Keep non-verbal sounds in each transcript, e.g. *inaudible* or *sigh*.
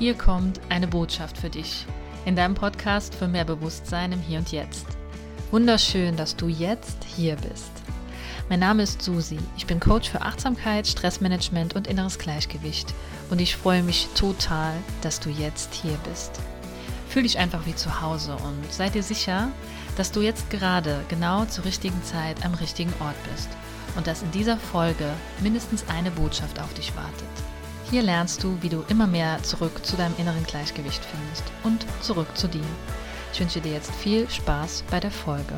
Hier kommt eine Botschaft für dich in deinem Podcast für mehr Bewusstsein im Hier und Jetzt. Wunderschön, dass du jetzt hier bist. Mein Name ist Susi. Ich bin Coach für Achtsamkeit, Stressmanagement und inneres Gleichgewicht und ich freue mich total, dass du jetzt hier bist. Fühl dich einfach wie zu Hause und sei dir sicher, dass du jetzt gerade genau zur richtigen Zeit am richtigen Ort bist und dass in dieser Folge mindestens eine Botschaft auf dich wartet. Hier lernst du, wie du immer mehr zurück zu deinem inneren Gleichgewicht findest und zurück zu dir. Ich wünsche dir jetzt viel Spaß bei der Folge.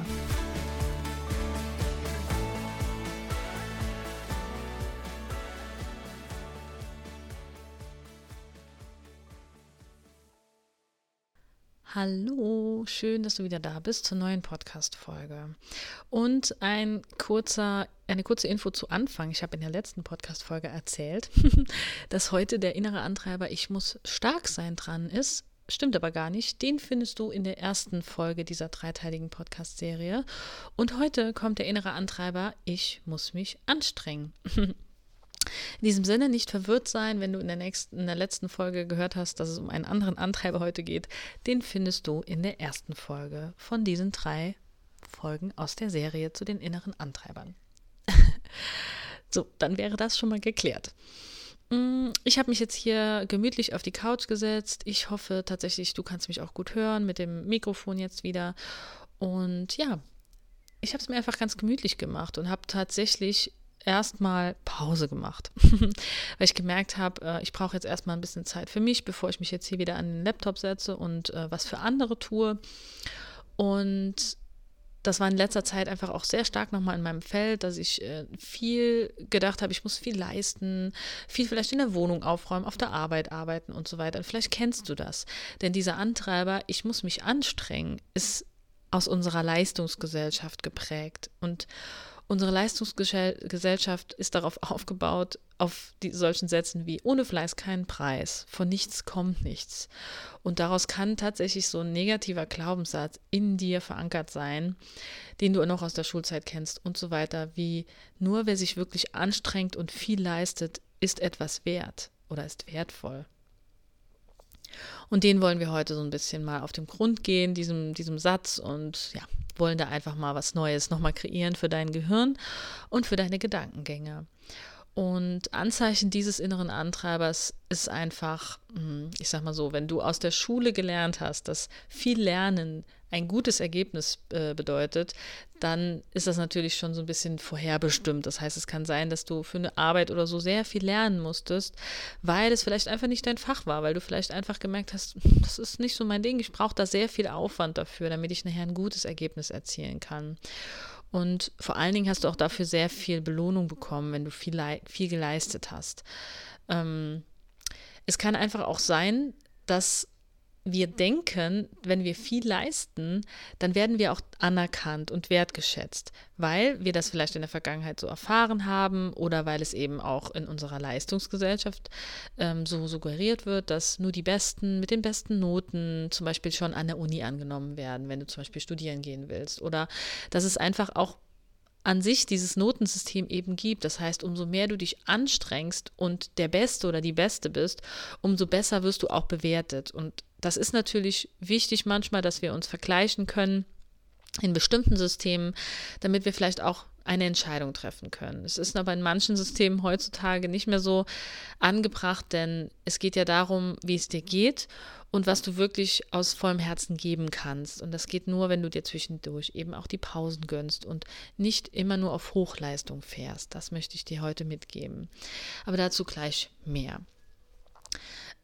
Hallo, schön, dass du wieder da bist zur neuen Podcast-Folge. Und ein kurzer, eine kurze Info zu Anfang. Ich habe in der letzten Podcast-Folge erzählt, *laughs* dass heute der innere Antreiber Ich muss stark sein dran ist. Stimmt aber gar nicht. Den findest du in der ersten Folge dieser dreiteiligen Podcast-Serie. Und heute kommt der innere Antreiber Ich muss mich anstrengen. *laughs* In diesem Sinne nicht verwirrt sein, wenn du in der, nächsten, in der letzten Folge gehört hast, dass es um einen anderen Antreiber heute geht. Den findest du in der ersten Folge von diesen drei Folgen aus der Serie zu den inneren Antreibern. *laughs* so, dann wäre das schon mal geklärt. Mm, ich habe mich jetzt hier gemütlich auf die Couch gesetzt. Ich hoffe tatsächlich, du kannst mich auch gut hören mit dem Mikrofon jetzt wieder. Und ja, ich habe es mir einfach ganz gemütlich gemacht und habe tatsächlich erstmal Pause gemacht, *laughs* weil ich gemerkt habe, äh, ich brauche jetzt erstmal ein bisschen Zeit für mich, bevor ich mich jetzt hier wieder an den Laptop setze und äh, was für andere tue. Und das war in letzter Zeit einfach auch sehr stark nochmal in meinem Feld, dass ich äh, viel gedacht habe, ich muss viel leisten, viel vielleicht in der Wohnung aufräumen, auf der Arbeit arbeiten und so weiter. Und vielleicht kennst du das. Denn dieser Antreiber, ich muss mich anstrengen, ist aus unserer Leistungsgesellschaft geprägt. Und Unsere Leistungsgesellschaft ist darauf aufgebaut, auf die, solchen Sätzen wie ohne Fleiß keinen Preis, von nichts kommt nichts. Und daraus kann tatsächlich so ein negativer Glaubenssatz in dir verankert sein, den du noch aus der Schulzeit kennst und so weiter, wie nur wer sich wirklich anstrengt und viel leistet, ist etwas wert oder ist wertvoll. Und den wollen wir heute so ein bisschen mal auf den Grund gehen, diesem, diesem Satz und ja, wollen da einfach mal was Neues nochmal kreieren für dein Gehirn und für deine Gedankengänge. Und Anzeichen dieses inneren Antreibers ist einfach, hm, ich sag mal so, wenn du aus der Schule gelernt hast, dass viel Lernen ein gutes Ergebnis äh, bedeutet, dann ist das natürlich schon so ein bisschen vorherbestimmt. Das heißt, es kann sein, dass du für eine Arbeit oder so sehr viel lernen musstest, weil es vielleicht einfach nicht dein Fach war, weil du vielleicht einfach gemerkt hast, das ist nicht so mein Ding, ich brauche da sehr viel Aufwand dafür, damit ich nachher ein gutes Ergebnis erzielen kann. Und vor allen Dingen hast du auch dafür sehr viel Belohnung bekommen, wenn du viel, viel geleistet hast. Ähm, es kann einfach auch sein, dass wir denken, wenn wir viel leisten, dann werden wir auch anerkannt und wertgeschätzt, weil wir das vielleicht in der Vergangenheit so erfahren haben oder weil es eben auch in unserer Leistungsgesellschaft ähm, so suggeriert wird, dass nur die Besten mit den besten Noten zum Beispiel schon an der Uni angenommen werden, wenn du zum Beispiel studieren gehen willst. Oder dass es einfach auch an sich dieses Notensystem eben gibt. Das heißt, umso mehr du dich anstrengst und der Beste oder die Beste bist, umso besser wirst du auch bewertet. Und das ist natürlich wichtig manchmal, dass wir uns vergleichen können in bestimmten Systemen, damit wir vielleicht auch eine Entscheidung treffen können. Es ist aber in manchen Systemen heutzutage nicht mehr so angebracht, denn es geht ja darum, wie es dir geht und was du wirklich aus vollem Herzen geben kannst. Und das geht nur, wenn du dir zwischendurch eben auch die Pausen gönnst und nicht immer nur auf Hochleistung fährst. Das möchte ich dir heute mitgeben. Aber dazu gleich mehr.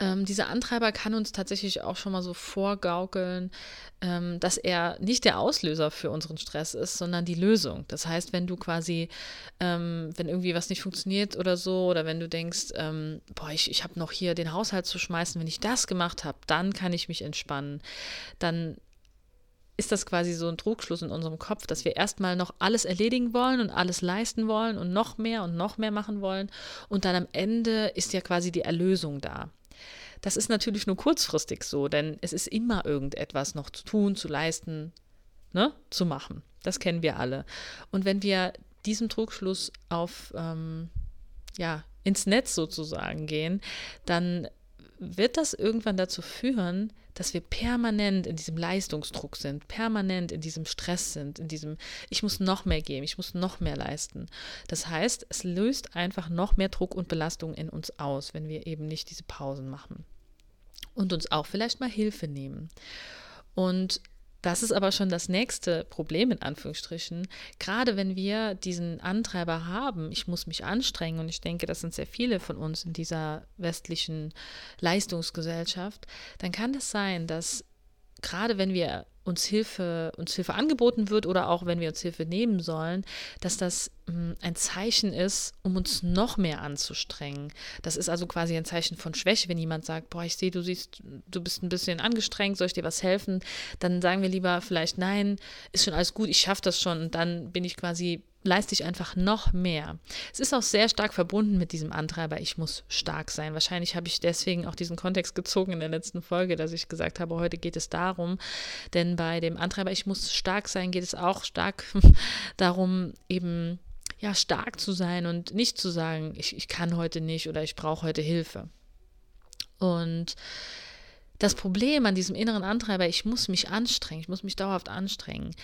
Ähm, dieser Antreiber kann uns tatsächlich auch schon mal so vorgaukeln, ähm, dass er nicht der Auslöser für unseren Stress ist, sondern die Lösung. Das heißt, wenn du quasi, ähm, wenn irgendwie was nicht funktioniert oder so, oder wenn du denkst, ähm, boah, ich, ich habe noch hier den Haushalt zu schmeißen, wenn ich das gemacht habe, dann kann ich mich entspannen, dann ist das quasi so ein Trugschluss in unserem Kopf, dass wir erstmal noch alles erledigen wollen und alles leisten wollen und noch mehr und noch mehr machen wollen. Und dann am Ende ist ja quasi die Erlösung da. Das ist natürlich nur kurzfristig so, denn es ist immer irgendetwas noch zu tun, zu leisten, ne, zu machen. Das kennen wir alle. Und wenn wir diesem Trugschluss auf, ähm, ja, ins Netz sozusagen gehen, dann wird das irgendwann dazu führen, dass wir permanent in diesem Leistungsdruck sind, permanent in diesem Stress sind, in diesem, ich muss noch mehr geben, ich muss noch mehr leisten. Das heißt, es löst einfach noch mehr Druck und Belastung in uns aus, wenn wir eben nicht diese Pausen machen. Und uns auch vielleicht mal Hilfe nehmen. Und das ist aber schon das nächste Problem in Anführungsstrichen. Gerade wenn wir diesen Antreiber haben, ich muss mich anstrengen und ich denke, das sind sehr viele von uns in dieser westlichen Leistungsgesellschaft, dann kann es sein, dass gerade wenn wir uns Hilfe, uns Hilfe angeboten wird oder auch wenn wir uns Hilfe nehmen sollen, dass das hm, ein Zeichen ist, um uns noch mehr anzustrengen. Das ist also quasi ein Zeichen von Schwäche, wenn jemand sagt, boah, ich sehe, du siehst, du bist ein bisschen angestrengt, soll ich dir was helfen? Dann sagen wir lieber vielleicht, nein, ist schon alles gut, ich schaffe das schon und dann bin ich quasi leiste ich einfach noch mehr. Es ist auch sehr stark verbunden mit diesem Antreiber, ich muss stark sein. Wahrscheinlich habe ich deswegen auch diesen Kontext gezogen in der letzten Folge, dass ich gesagt habe, heute geht es darum, denn bei dem Antreiber, ich muss stark sein, geht es auch stark *laughs* darum, eben ja, stark zu sein und nicht zu sagen, ich, ich kann heute nicht oder ich brauche heute Hilfe. Und das Problem an diesem inneren Antreiber, ich muss mich anstrengen, ich muss mich dauerhaft anstrengen,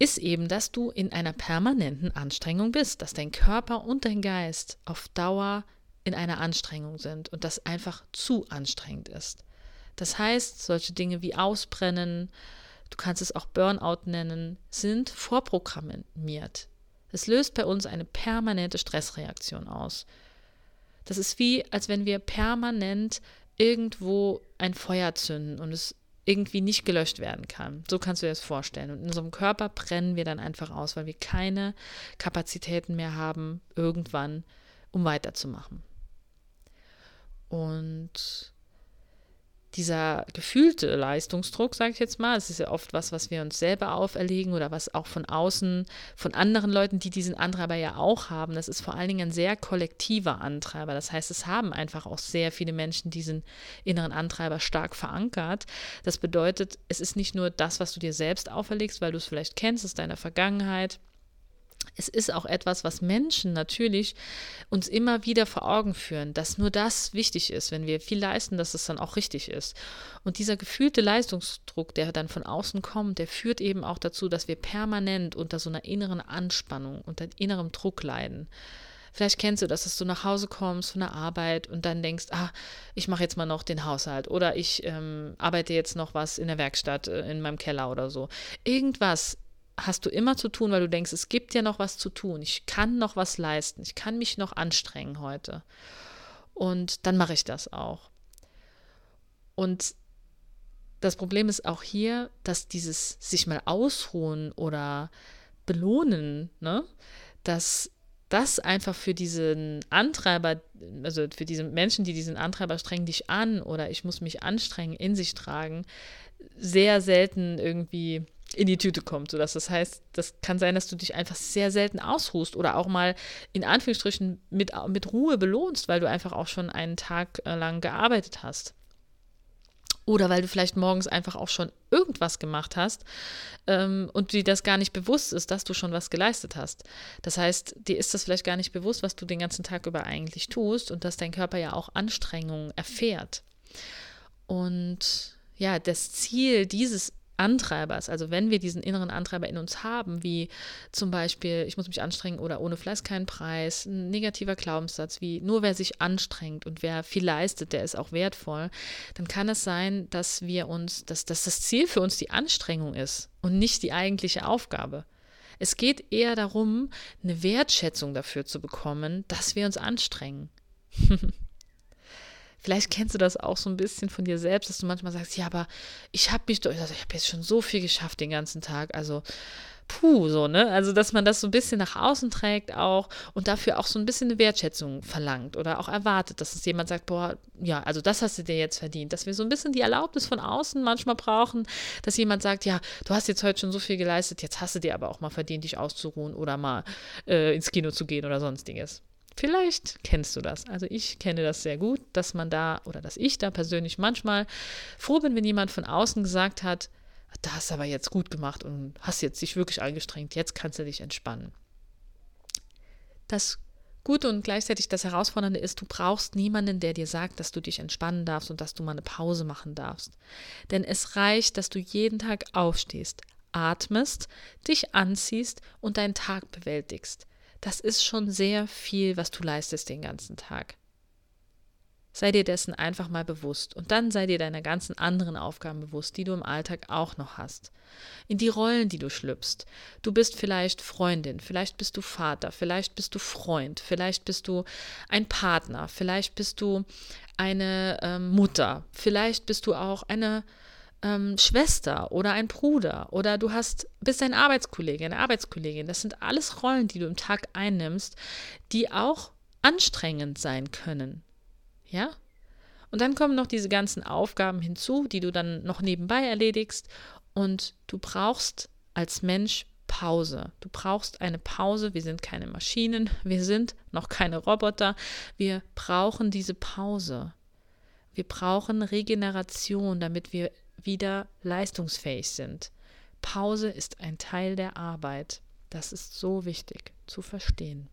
ist eben, dass du in einer permanenten Anstrengung bist, dass dein Körper und dein Geist auf Dauer in einer Anstrengung sind und das einfach zu anstrengend ist. Das heißt, solche Dinge wie Ausbrennen, du kannst es auch Burnout nennen, sind vorprogrammiert. Es löst bei uns eine permanente Stressreaktion aus. Das ist wie, als wenn wir permanent irgendwo ein Feuer zünden und es irgendwie nicht gelöscht werden kann. So kannst du dir das vorstellen. Und in unserem Körper brennen wir dann einfach aus, weil wir keine Kapazitäten mehr haben, irgendwann, um weiterzumachen. Und dieser gefühlte Leistungsdruck, sage ich jetzt mal, es ist ja oft was, was wir uns selber auferlegen oder was auch von außen, von anderen Leuten, die diesen Antreiber ja auch haben, das ist vor allen Dingen ein sehr kollektiver Antreiber. Das heißt, es haben einfach auch sehr viele Menschen diesen inneren Antreiber stark verankert. Das bedeutet, es ist nicht nur das, was du dir selbst auferlegst, weil du es vielleicht kennst aus deiner Vergangenheit, es ist auch etwas, was Menschen natürlich uns immer wieder vor Augen führen, dass nur das wichtig ist, wenn wir viel leisten, dass es dann auch richtig ist. Und dieser gefühlte Leistungsdruck, der dann von außen kommt, der führt eben auch dazu, dass wir permanent unter so einer inneren Anspannung, unter innerem Druck leiden. Vielleicht kennst du das, dass du nach Hause kommst von der Arbeit und dann denkst, ah, ich mache jetzt mal noch den Haushalt oder ich ähm, arbeite jetzt noch was in der Werkstatt, äh, in meinem Keller oder so. Irgendwas hast du immer zu tun, weil du denkst, es gibt ja noch was zu tun. Ich kann noch was leisten. Ich kann mich noch anstrengen heute. Und dann mache ich das auch. Und das Problem ist auch hier, dass dieses sich mal ausruhen oder belohnen, ne, dass das einfach für diesen Antreiber, also für diese Menschen, die diesen Antreiber streng dich an oder ich muss mich anstrengen, in sich tragen, sehr selten irgendwie in die Tüte kommt. Sodass das heißt, das kann sein, dass du dich einfach sehr selten ausruhst oder auch mal in Anführungsstrichen mit, mit Ruhe belohnst, weil du einfach auch schon einen Tag äh, lang gearbeitet hast. Oder weil du vielleicht morgens einfach auch schon irgendwas gemacht hast ähm, und dir das gar nicht bewusst ist, dass du schon was geleistet hast. Das heißt, dir ist das vielleicht gar nicht bewusst, was du den ganzen Tag über eigentlich tust und dass dein Körper ja auch Anstrengungen erfährt. Und ja, das Ziel dieses Antreibers, also wenn wir diesen inneren Antreiber in uns haben, wie zum Beispiel, ich muss mich anstrengen oder ohne Fleiß keinen Preis, ein negativer Glaubenssatz wie nur wer sich anstrengt und wer viel leistet, der ist auch wertvoll, dann kann es sein, dass wir uns, dass, dass das Ziel für uns die Anstrengung ist und nicht die eigentliche Aufgabe. Es geht eher darum, eine Wertschätzung dafür zu bekommen, dass wir uns anstrengen. *laughs* Vielleicht kennst du das auch so ein bisschen von dir selbst, dass du manchmal sagst, ja, aber ich habe mich, also ich habe jetzt schon so viel geschafft den ganzen Tag, also puh, so, ne? Also, dass man das so ein bisschen nach außen trägt auch und dafür auch so ein bisschen eine Wertschätzung verlangt oder auch erwartet, dass es jemand sagt, boah, ja, also das hast du dir jetzt verdient. Dass wir so ein bisschen die Erlaubnis von außen manchmal brauchen, dass jemand sagt, ja, du hast jetzt heute schon so viel geleistet, jetzt hast du dir aber auch mal verdient, dich auszuruhen oder mal äh, ins Kino zu gehen oder sonstiges. Vielleicht kennst du das. Also ich kenne das sehr gut, dass man da oder dass ich da persönlich manchmal froh bin, wenn jemand von außen gesagt hat, da hast du aber jetzt gut gemacht und hast jetzt dich wirklich angestrengt, jetzt kannst du dich entspannen. Das Gut und gleichzeitig das Herausfordernde ist, du brauchst niemanden, der dir sagt, dass du dich entspannen darfst und dass du mal eine Pause machen darfst. Denn es reicht, dass du jeden Tag aufstehst, atmest, dich anziehst und deinen Tag bewältigst. Das ist schon sehr viel, was du leistest den ganzen Tag. Sei dir dessen einfach mal bewusst und dann sei dir deiner ganzen anderen Aufgaben bewusst, die du im Alltag auch noch hast. In die Rollen, die du schlüpfst. Du bist vielleicht Freundin, vielleicht bist du Vater, vielleicht bist du Freund, vielleicht bist du ein Partner, vielleicht bist du eine ähm, Mutter, vielleicht bist du auch eine ähm, Schwester oder ein Bruder oder du hast bist ein Arbeitskollege, eine Arbeitskollegin. Das sind alles Rollen, die du im Tag einnimmst, die auch anstrengend sein können. Ja? Und dann kommen noch diese ganzen Aufgaben hinzu, die du dann noch nebenbei erledigst. Und du brauchst als Mensch Pause. Du brauchst eine Pause. Wir sind keine Maschinen, wir sind noch keine Roboter. Wir brauchen diese Pause. Wir brauchen Regeneration, damit wir wieder leistungsfähig sind. Pause ist ein Teil der Arbeit. Das ist so wichtig zu verstehen.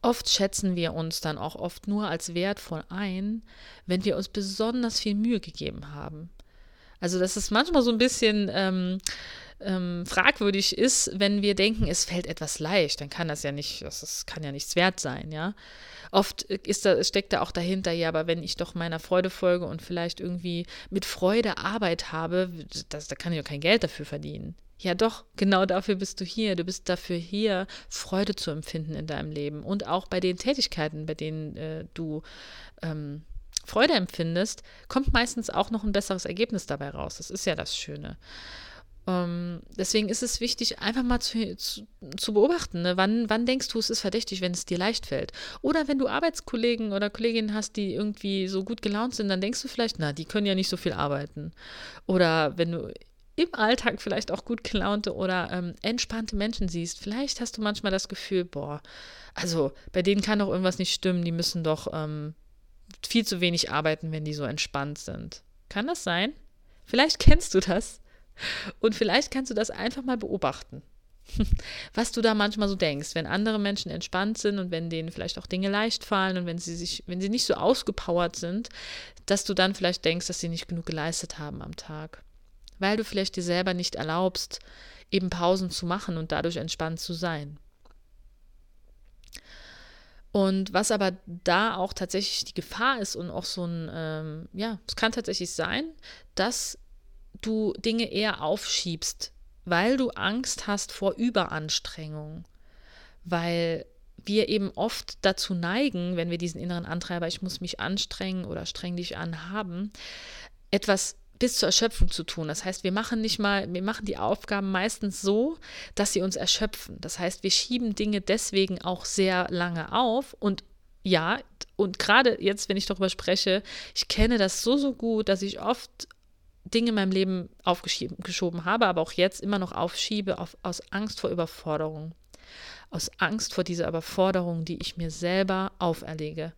Oft schätzen wir uns dann auch oft nur als wertvoll ein, wenn wir uns besonders viel Mühe gegeben haben. Also, dass es manchmal so ein bisschen ähm, ähm, fragwürdig ist, wenn wir denken, es fällt etwas leicht, dann kann das ja nicht, das, das kann ja nichts wert sein, ja. Oft ist da, steckt da auch dahinter, ja, aber wenn ich doch meiner Freude folge und vielleicht irgendwie mit Freude Arbeit habe, das, da kann ich ja kein Geld dafür verdienen. Ja, doch, genau dafür bist du hier. Du bist dafür hier, Freude zu empfinden in deinem Leben und auch bei den Tätigkeiten, bei denen äh, du ähm, Freude empfindest, kommt meistens auch noch ein besseres Ergebnis dabei raus. Das ist ja das Schöne. Ähm, deswegen ist es wichtig, einfach mal zu, zu, zu beobachten, ne? wann, wann denkst du, es ist verdächtig, wenn es dir leicht fällt. Oder wenn du Arbeitskollegen oder Kolleginnen hast, die irgendwie so gut gelaunt sind, dann denkst du vielleicht, na, die können ja nicht so viel arbeiten. Oder wenn du im Alltag vielleicht auch gut gelaunte oder ähm, entspannte Menschen siehst, vielleicht hast du manchmal das Gefühl, boah, also bei denen kann doch irgendwas nicht stimmen, die müssen doch ähm, viel zu wenig arbeiten, wenn die so entspannt sind. Kann das sein? Vielleicht kennst du das und vielleicht kannst du das einfach mal beobachten. *laughs* Was du da manchmal so denkst, wenn andere Menschen entspannt sind und wenn denen vielleicht auch Dinge leicht fallen und wenn sie sich, wenn sie nicht so ausgepowert sind, dass du dann vielleicht denkst, dass sie nicht genug geleistet haben am Tag weil du vielleicht dir selber nicht erlaubst, eben Pausen zu machen und dadurch entspannt zu sein. Und was aber da auch tatsächlich die Gefahr ist und auch so ein, ähm, ja, es kann tatsächlich sein, dass du Dinge eher aufschiebst, weil du Angst hast vor Überanstrengung, weil wir eben oft dazu neigen, wenn wir diesen inneren Antreiber, ich muss mich anstrengen oder streng dich an haben, etwas bis zur Erschöpfung zu tun. Das heißt, wir machen nicht mal, wir machen die Aufgaben meistens so, dass sie uns erschöpfen. Das heißt, wir schieben Dinge deswegen auch sehr lange auf und ja, und gerade jetzt, wenn ich darüber spreche, ich kenne das so, so gut, dass ich oft Dinge in meinem Leben aufgeschoben habe, aber auch jetzt immer noch aufschiebe auf, aus Angst vor Überforderung. Aus Angst vor dieser Überforderung, die ich mir selber auferlege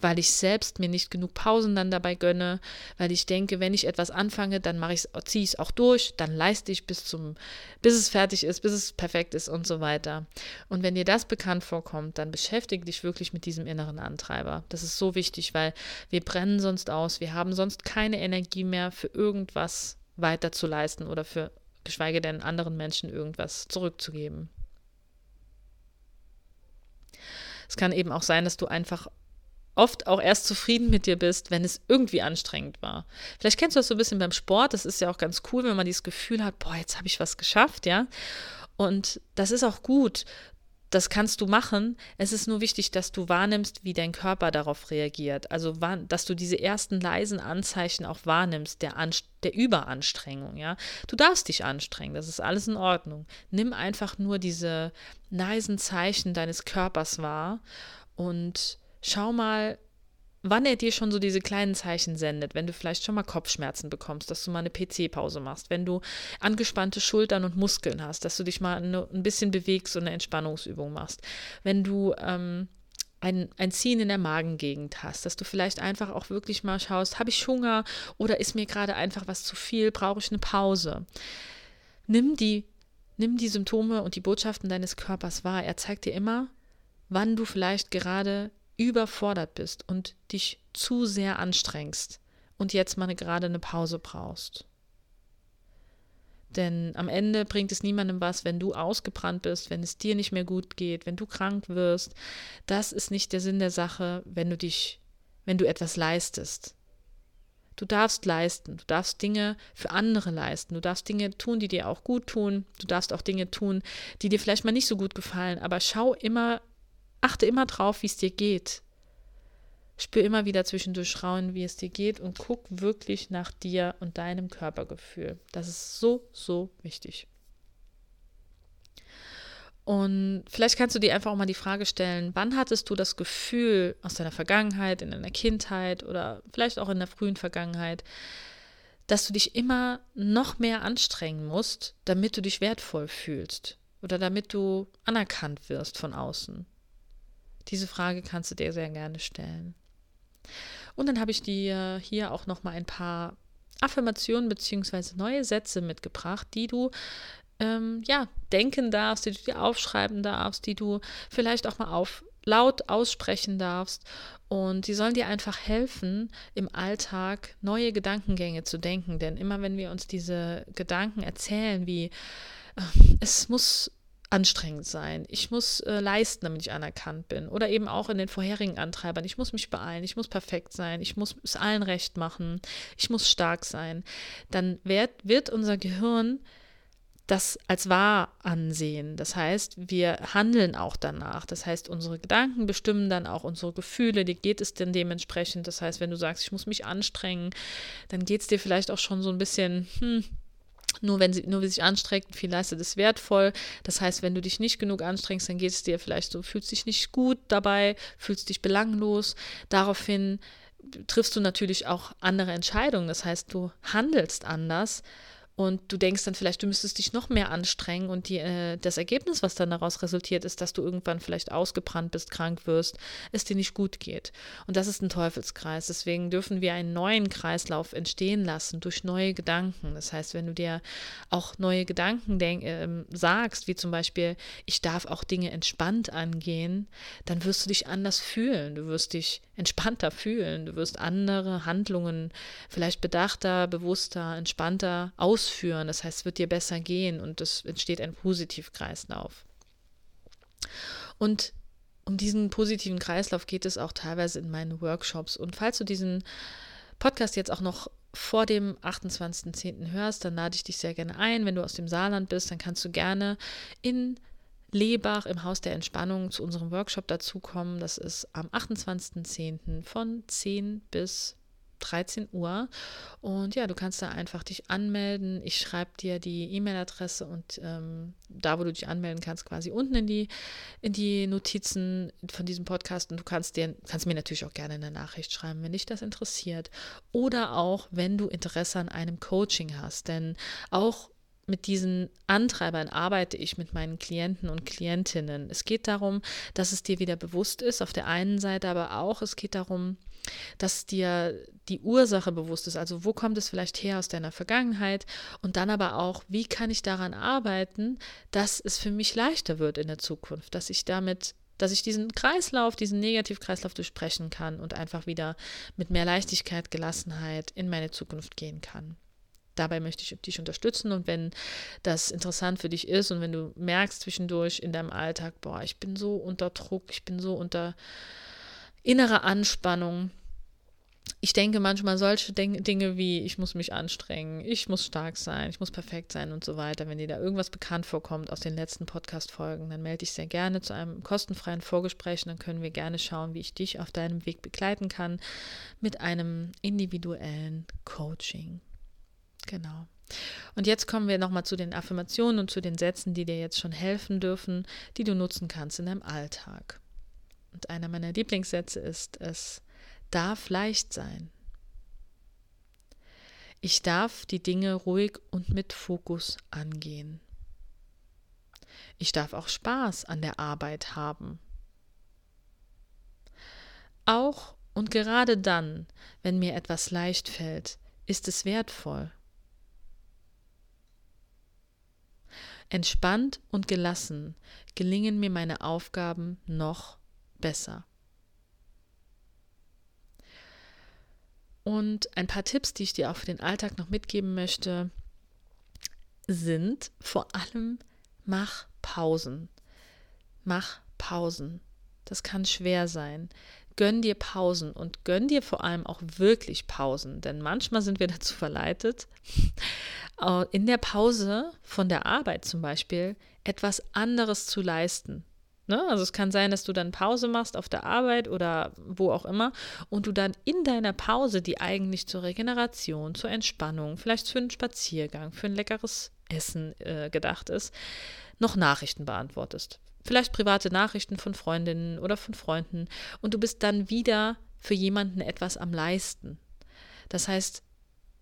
weil ich selbst mir nicht genug Pausen dann dabei gönne, weil ich denke, wenn ich etwas anfange, dann mache ich ziehe ich es auch durch, dann leiste ich bis zum, bis es fertig ist, bis es perfekt ist und so weiter. Und wenn dir das bekannt vorkommt, dann beschäftige dich wirklich mit diesem inneren Antreiber. Das ist so wichtig, weil wir brennen sonst aus, wir haben sonst keine Energie mehr für irgendwas weiter zu leisten oder für geschweige denn anderen Menschen irgendwas zurückzugeben. Es kann eben auch sein, dass du einfach oft auch erst zufrieden mit dir bist, wenn es irgendwie anstrengend war. Vielleicht kennst du das so ein bisschen beim Sport. Das ist ja auch ganz cool, wenn man dieses Gefühl hat, boah, jetzt habe ich was geschafft, ja. Und das ist auch gut. Das kannst du machen. Es ist nur wichtig, dass du wahrnimmst, wie dein Körper darauf reagiert. Also, dass du diese ersten leisen Anzeichen auch wahrnimmst, der, der Überanstrengung. Ja? Du darfst dich anstrengen, das ist alles in Ordnung. Nimm einfach nur diese leisen Zeichen deines Körpers wahr und schau mal, wann er dir schon so diese kleinen Zeichen sendet, wenn du vielleicht schon mal Kopfschmerzen bekommst, dass du mal eine PC-Pause machst, wenn du angespannte Schultern und Muskeln hast, dass du dich mal ein bisschen bewegst und eine Entspannungsübung machst, wenn du ähm, ein, ein Ziehen in der Magengegend hast, dass du vielleicht einfach auch wirklich mal schaust, habe ich Hunger oder ist mir gerade einfach was zu viel, brauche ich eine Pause. Nimm die nimm die Symptome und die Botschaften deines Körpers wahr. Er zeigt dir immer, wann du vielleicht gerade überfordert bist und dich zu sehr anstrengst und jetzt mal gerade eine Pause brauchst. Denn am Ende bringt es niemandem was, wenn du ausgebrannt bist, wenn es dir nicht mehr gut geht, wenn du krank wirst. Das ist nicht der Sinn der Sache, wenn du dich, wenn du etwas leistest. Du darfst leisten, du darfst Dinge für andere leisten, du darfst Dinge tun, die dir auch gut tun, du darfst auch Dinge tun, die dir vielleicht mal nicht so gut gefallen, aber schau immer, achte immer drauf, wie es dir geht. Spür immer wieder zwischendurch rauen, wie es dir geht und guck wirklich nach dir und deinem Körpergefühl. Das ist so, so wichtig. Und vielleicht kannst du dir einfach auch mal die Frage stellen, wann hattest du das Gefühl aus deiner Vergangenheit, in deiner Kindheit oder vielleicht auch in der frühen Vergangenheit, dass du dich immer noch mehr anstrengen musst, damit du dich wertvoll fühlst oder damit du anerkannt wirst von außen? Diese Frage kannst du dir sehr gerne stellen. Und dann habe ich dir hier auch noch mal ein paar Affirmationen bzw. neue Sätze mitgebracht, die du ähm, ja denken darfst, die du dir aufschreiben darfst, die du vielleicht auch mal auf laut aussprechen darfst. Und sie sollen dir einfach helfen, im Alltag neue Gedankengänge zu denken. Denn immer wenn wir uns diese Gedanken erzählen, wie äh, es muss anstrengend sein. Ich muss äh, leisten, damit ich anerkannt bin. Oder eben auch in den vorherigen Antreibern. Ich muss mich beeilen, ich muss perfekt sein, ich muss es allen recht machen, ich muss stark sein. Dann wird, wird unser Gehirn das als wahr ansehen. Das heißt, wir handeln auch danach. Das heißt, unsere Gedanken bestimmen dann auch unsere Gefühle. Dir geht es denn dementsprechend. Das heißt, wenn du sagst, ich muss mich anstrengen, dann geht es dir vielleicht auch schon so ein bisschen, hm, nur wenn sie, nur wie sich anstrengt, viel leistet, ist wertvoll. Das heißt, wenn du dich nicht genug anstrengst, dann geht es dir vielleicht so, fühlst dich nicht gut dabei, fühlst dich belanglos. Daraufhin triffst du natürlich auch andere Entscheidungen. Das heißt, du handelst anders und du denkst dann vielleicht, du müsstest dich noch mehr anstrengen und die, äh, das Ergebnis, was dann daraus resultiert, ist, dass du irgendwann vielleicht ausgebrannt bist, krank wirst, es dir nicht gut geht. Und das ist ein Teufelskreis. Deswegen dürfen wir einen neuen Kreislauf entstehen lassen durch neue Gedanken. Das heißt, wenn du dir auch neue Gedanken denk, äh, sagst, wie zum Beispiel, ich darf auch Dinge entspannt angehen, dann wirst du dich anders fühlen. Du wirst dich entspannter fühlen. Du wirst andere Handlungen vielleicht bedachter, bewusster, entspannter ausführen. Das heißt, es wird dir besser gehen und es entsteht ein Positivkreislauf. Und um diesen positiven Kreislauf geht es auch teilweise in meinen Workshops. Und falls du diesen Podcast jetzt auch noch vor dem 28.10. hörst, dann lade ich dich sehr gerne ein. Wenn du aus dem Saarland bist, dann kannst du gerne in Lebach im Haus der Entspannung zu unserem Workshop dazukommen. Das ist am 28.10. von 10 bis 13 Uhr. Und ja, du kannst da einfach dich anmelden. Ich schreibe dir die E-Mail-Adresse und ähm, da, wo du dich anmelden kannst, quasi unten in die, in die Notizen von diesem Podcast. Und du kannst, dir, kannst mir natürlich auch gerne eine Nachricht schreiben, wenn dich das interessiert. Oder auch, wenn du Interesse an einem Coaching hast. Denn auch mit diesen Antreibern arbeite ich mit meinen Klienten und Klientinnen. Es geht darum, dass es dir wieder bewusst ist, auf der einen Seite aber auch, es geht darum, dass dir die Ursache bewusst ist. Also wo kommt es vielleicht her aus deiner Vergangenheit? Und dann aber auch, wie kann ich daran arbeiten, dass es für mich leichter wird in der Zukunft, dass ich damit dass ich diesen Kreislauf, diesen Negativkreislauf durchbrechen kann und einfach wieder mit mehr Leichtigkeit, Gelassenheit in meine Zukunft gehen kann dabei möchte ich dich unterstützen und wenn das interessant für dich ist und wenn du merkst zwischendurch in deinem Alltag, boah, ich bin so unter Druck, ich bin so unter innerer Anspannung. Ich denke manchmal solche Dinge wie, ich muss mich anstrengen, ich muss stark sein, ich muss perfekt sein und so weiter. Wenn dir da irgendwas bekannt vorkommt aus den letzten Podcast-Folgen, dann melde dich sehr gerne zu einem kostenfreien Vorgespräch. Dann können wir gerne schauen, wie ich dich auf deinem Weg begleiten kann mit einem individuellen Coaching. Genau. Und jetzt kommen wir nochmal zu den Affirmationen und zu den Sätzen, die dir jetzt schon helfen dürfen, die du nutzen kannst in deinem Alltag. Und einer meiner Lieblingssätze ist, es darf leicht sein. Ich darf die Dinge ruhig und mit Fokus angehen. Ich darf auch Spaß an der Arbeit haben. Auch und gerade dann, wenn mir etwas leicht fällt, ist es wertvoll. Entspannt und gelassen gelingen mir meine Aufgaben noch besser. Und ein paar Tipps, die ich dir auch für den Alltag noch mitgeben möchte, sind vor allem, mach Pausen. Mach Pausen. Das kann schwer sein. Gönn dir Pausen und gönn dir vor allem auch wirklich Pausen, denn manchmal sind wir dazu verleitet, *laughs* in der Pause von der Arbeit zum Beispiel etwas anderes zu leisten. Ne? Also es kann sein, dass du dann Pause machst auf der Arbeit oder wo auch immer und du dann in deiner Pause, die eigentlich zur Regeneration, zur Entspannung, vielleicht für einen Spaziergang, für ein leckeres Essen äh, gedacht ist, noch Nachrichten beantwortest. Vielleicht private Nachrichten von Freundinnen oder von Freunden und du bist dann wieder für jemanden etwas am Leisten. Das heißt,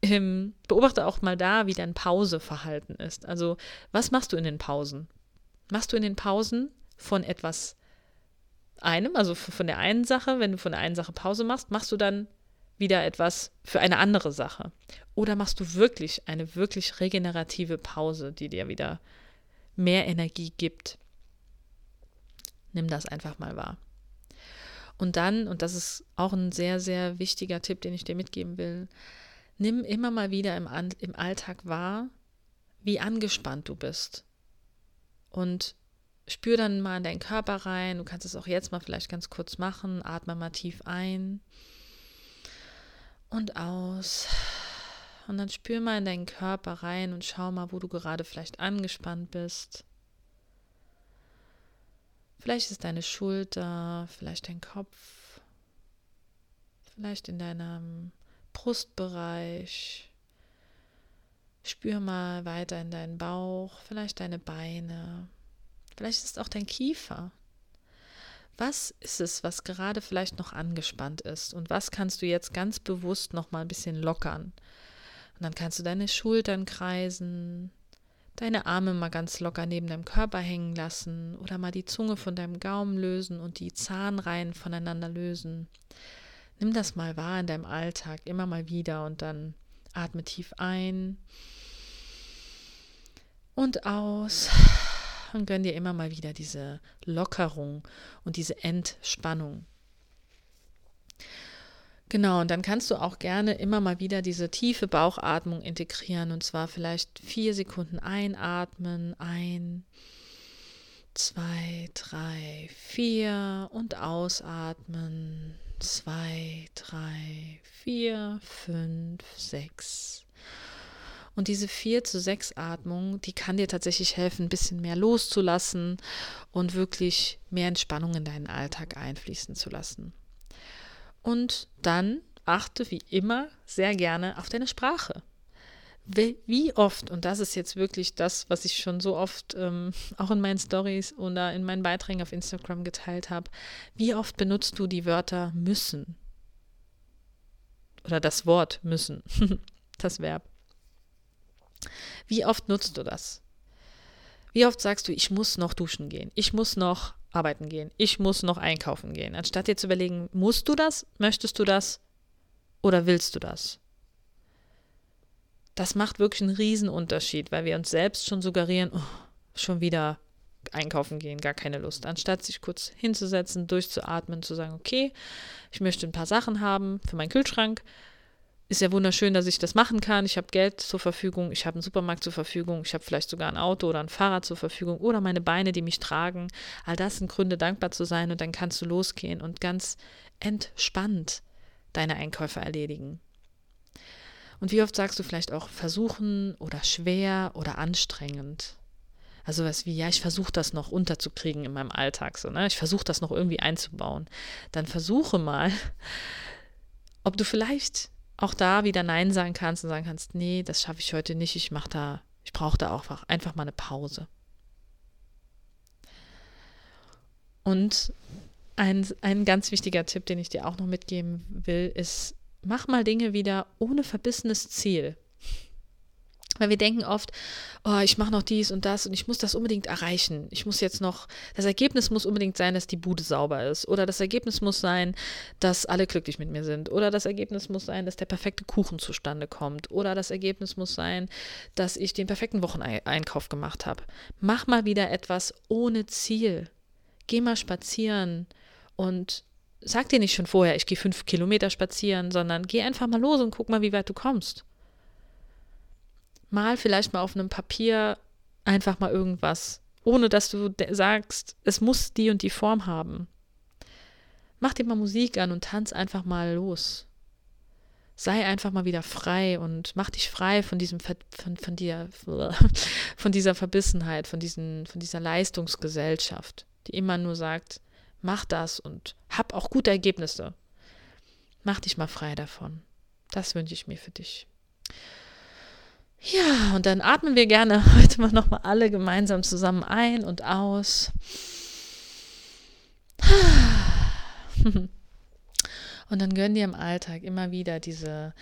ähm, beobachte auch mal da, wie dein Pauseverhalten ist. Also, was machst du in den Pausen? Machst du in den Pausen von etwas einem, also von der einen Sache, wenn du von der einen Sache Pause machst, machst du dann wieder etwas für eine andere Sache? Oder machst du wirklich eine wirklich regenerative Pause, die dir wieder mehr Energie gibt? Nimm das einfach mal wahr. Und dann, und das ist auch ein sehr, sehr wichtiger Tipp, den ich dir mitgeben will, nimm immer mal wieder im, im Alltag wahr, wie angespannt du bist. Und spür dann mal in deinen Körper rein. Du kannst es auch jetzt mal vielleicht ganz kurz machen. Atme mal tief ein und aus. Und dann spür mal in deinen Körper rein und schau mal, wo du gerade vielleicht angespannt bist. Vielleicht ist deine Schulter, vielleicht dein Kopf, vielleicht in deinem Brustbereich. Spür mal weiter in deinen Bauch, vielleicht deine Beine. Vielleicht ist auch dein Kiefer. Was ist es, was gerade vielleicht noch angespannt ist? Und was kannst du jetzt ganz bewusst noch mal ein bisschen lockern? Und dann kannst du deine Schultern kreisen, deine Arme mal ganz locker neben deinem Körper hängen lassen oder mal die Zunge von deinem Gaumen lösen und die Zahnreihen voneinander lösen. Nimm das mal wahr in deinem Alltag, immer mal wieder und dann atme tief ein und aus und gönn dir immer mal wieder diese Lockerung und diese Entspannung. Genau, und dann kannst du auch gerne immer mal wieder diese tiefe Bauchatmung integrieren und zwar vielleicht vier Sekunden einatmen, ein, zwei, drei, vier und ausatmen, zwei, drei, vier, fünf, sechs. Und diese 4 zu 6 Atmung, die kann dir tatsächlich helfen, ein bisschen mehr loszulassen und wirklich mehr Entspannung in deinen Alltag einfließen zu lassen. Und dann achte wie immer sehr gerne auf deine Sprache. Wie oft, und das ist jetzt wirklich das, was ich schon so oft ähm, *laughs* auch in meinen Stories oder in meinen Beiträgen auf Instagram geteilt habe, wie oft benutzt du die Wörter müssen? Oder das Wort müssen, *laughs* das Verb. Wie oft nutzt du das? Wie oft sagst du, ich muss noch duschen gehen, ich muss noch arbeiten gehen, ich muss noch einkaufen gehen, anstatt dir zu überlegen, musst du das, möchtest du das oder willst du das? Das macht wirklich einen Riesenunterschied, weil wir uns selbst schon suggerieren, oh, schon wieder einkaufen gehen, gar keine Lust. Anstatt sich kurz hinzusetzen, durchzuatmen, zu sagen, okay, ich möchte ein paar Sachen haben für meinen Kühlschrank, ist ja wunderschön, dass ich das machen kann. Ich habe Geld zur Verfügung, ich habe einen Supermarkt zur Verfügung, ich habe vielleicht sogar ein Auto oder ein Fahrrad zur Verfügung oder meine Beine, die mich tragen. All das sind Gründe, dankbar zu sein und dann kannst du losgehen und ganz entspannt deine Einkäufe erledigen. Und wie oft sagst du vielleicht auch versuchen oder schwer oder anstrengend? Also was wie, ja, ich versuche das noch unterzukriegen in meinem Alltag, so, ne? Ich versuche das noch irgendwie einzubauen. Dann versuche mal, ob du vielleicht auch da wieder Nein sagen kannst und sagen kannst, nee, das schaffe ich heute nicht, ich mache da, ich brauche da auch einfach mal eine Pause. Und ein, ein ganz wichtiger Tipp, den ich dir auch noch mitgeben will, ist, mach mal Dinge wieder ohne verbissenes Ziel. Weil wir denken oft, oh, ich mache noch dies und das und ich muss das unbedingt erreichen. Ich muss jetzt noch, das Ergebnis muss unbedingt sein, dass die Bude sauber ist. Oder das Ergebnis muss sein, dass alle glücklich mit mir sind. Oder das Ergebnis muss sein, dass der perfekte Kuchen zustande kommt. Oder das Ergebnis muss sein, dass ich den perfekten Wocheneinkauf gemacht habe. Mach mal wieder etwas ohne Ziel. Geh mal spazieren und sag dir nicht schon vorher, ich gehe fünf Kilometer spazieren, sondern geh einfach mal los und guck mal, wie weit du kommst mal vielleicht mal auf einem Papier einfach mal irgendwas, ohne dass du sagst, es muss die und die Form haben. Mach dir mal Musik an und tanz einfach mal los. Sei einfach mal wieder frei und mach dich frei von diesem von, von dir *laughs* von dieser Verbissenheit, von diesen von dieser Leistungsgesellschaft, die immer nur sagt, mach das und hab auch gute Ergebnisse. Mach dich mal frei davon. Das wünsche ich mir für dich. Ja, und dann atmen wir gerne *laughs* heute mal nochmal alle gemeinsam zusammen ein und aus. *laughs* Und dann gönn dir im Alltag immer wieder diese,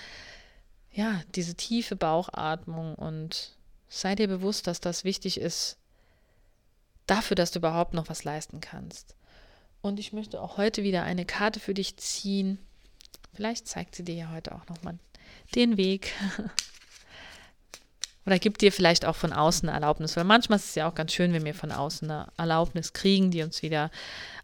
ja, diese tiefe Bauchatmung und sei dir bewusst, dass das wichtig ist dafür, dass du überhaupt noch was leisten kannst. Und ich möchte auch heute wieder eine Karte für dich ziehen. Vielleicht zeigt sie dir ja heute auch nochmal den Weg. *laughs* Oder gibt dir vielleicht auch von außen Erlaubnis, weil manchmal ist es ja auch ganz schön, wenn wir von außen eine Erlaubnis kriegen, die uns wieder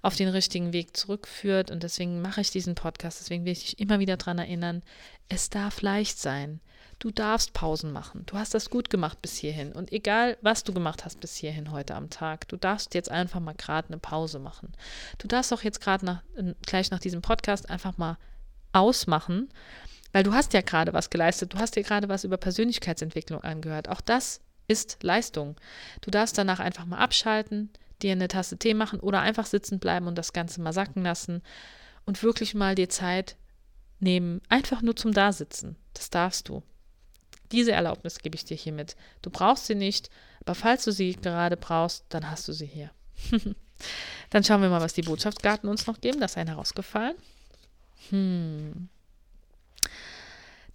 auf den richtigen Weg zurückführt. Und deswegen mache ich diesen Podcast. Deswegen will ich dich immer wieder daran erinnern, es darf leicht sein. Du darfst Pausen machen. Du hast das gut gemacht bis hierhin. Und egal, was du gemacht hast bis hierhin heute am Tag, du darfst jetzt einfach mal gerade eine Pause machen. Du darfst auch jetzt gerade nach, gleich nach diesem Podcast einfach mal ausmachen weil du hast ja gerade was geleistet, du hast dir gerade was über Persönlichkeitsentwicklung angehört. Auch das ist Leistung. Du darfst danach einfach mal abschalten, dir eine Tasse Tee machen oder einfach sitzen bleiben und das Ganze mal sacken lassen und wirklich mal dir Zeit nehmen, einfach nur zum Dasitzen. Das darfst du. Diese Erlaubnis gebe ich dir hiermit. Du brauchst sie nicht, aber falls du sie gerade brauchst, dann hast du sie hier. *laughs* dann schauen wir mal, was die Botschaftsgarten uns noch geben. Das ist ein herausgefallen. Hm.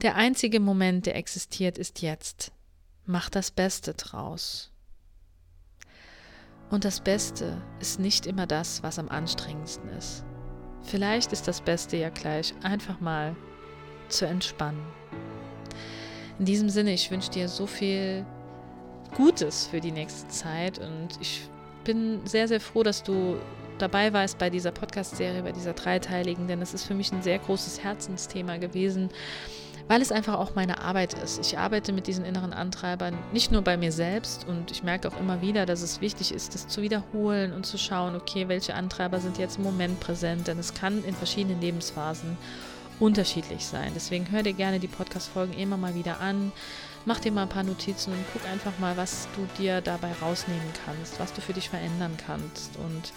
Der einzige Moment, der existiert, ist jetzt. Mach das Beste draus. Und das Beste ist nicht immer das, was am anstrengendsten ist. Vielleicht ist das Beste ja gleich einfach mal zu entspannen. In diesem Sinne, ich wünsche dir so viel Gutes für die nächste Zeit und ich bin sehr, sehr froh, dass du dabei warst bei dieser Podcast-Serie, bei dieser dreiteiligen, denn es ist für mich ein sehr großes Herzensthema gewesen weil es einfach auch meine Arbeit ist. Ich arbeite mit diesen inneren Antreibern nicht nur bei mir selbst und ich merke auch immer wieder, dass es wichtig ist, das zu wiederholen und zu schauen, okay, welche Antreiber sind jetzt im Moment präsent, denn es kann in verschiedenen Lebensphasen unterschiedlich sein. Deswegen hör dir gerne die Podcast-Folgen immer mal wieder an, mach dir mal ein paar Notizen und guck einfach mal, was du dir dabei rausnehmen kannst, was du für dich verändern kannst und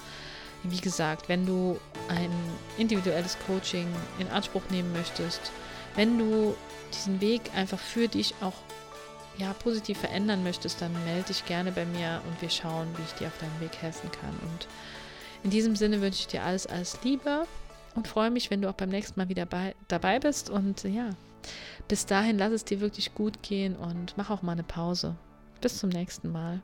wie gesagt, wenn du ein individuelles Coaching in Anspruch nehmen möchtest, wenn du diesen Weg einfach für dich auch ja, positiv verändern möchtest, dann melde dich gerne bei mir und wir schauen, wie ich dir auf deinem Weg helfen kann. Und in diesem Sinne wünsche ich dir alles, alles Liebe und freue mich, wenn du auch beim nächsten Mal wieder bei, dabei bist. Und ja, bis dahin lass es dir wirklich gut gehen und mach auch mal eine Pause. Bis zum nächsten Mal.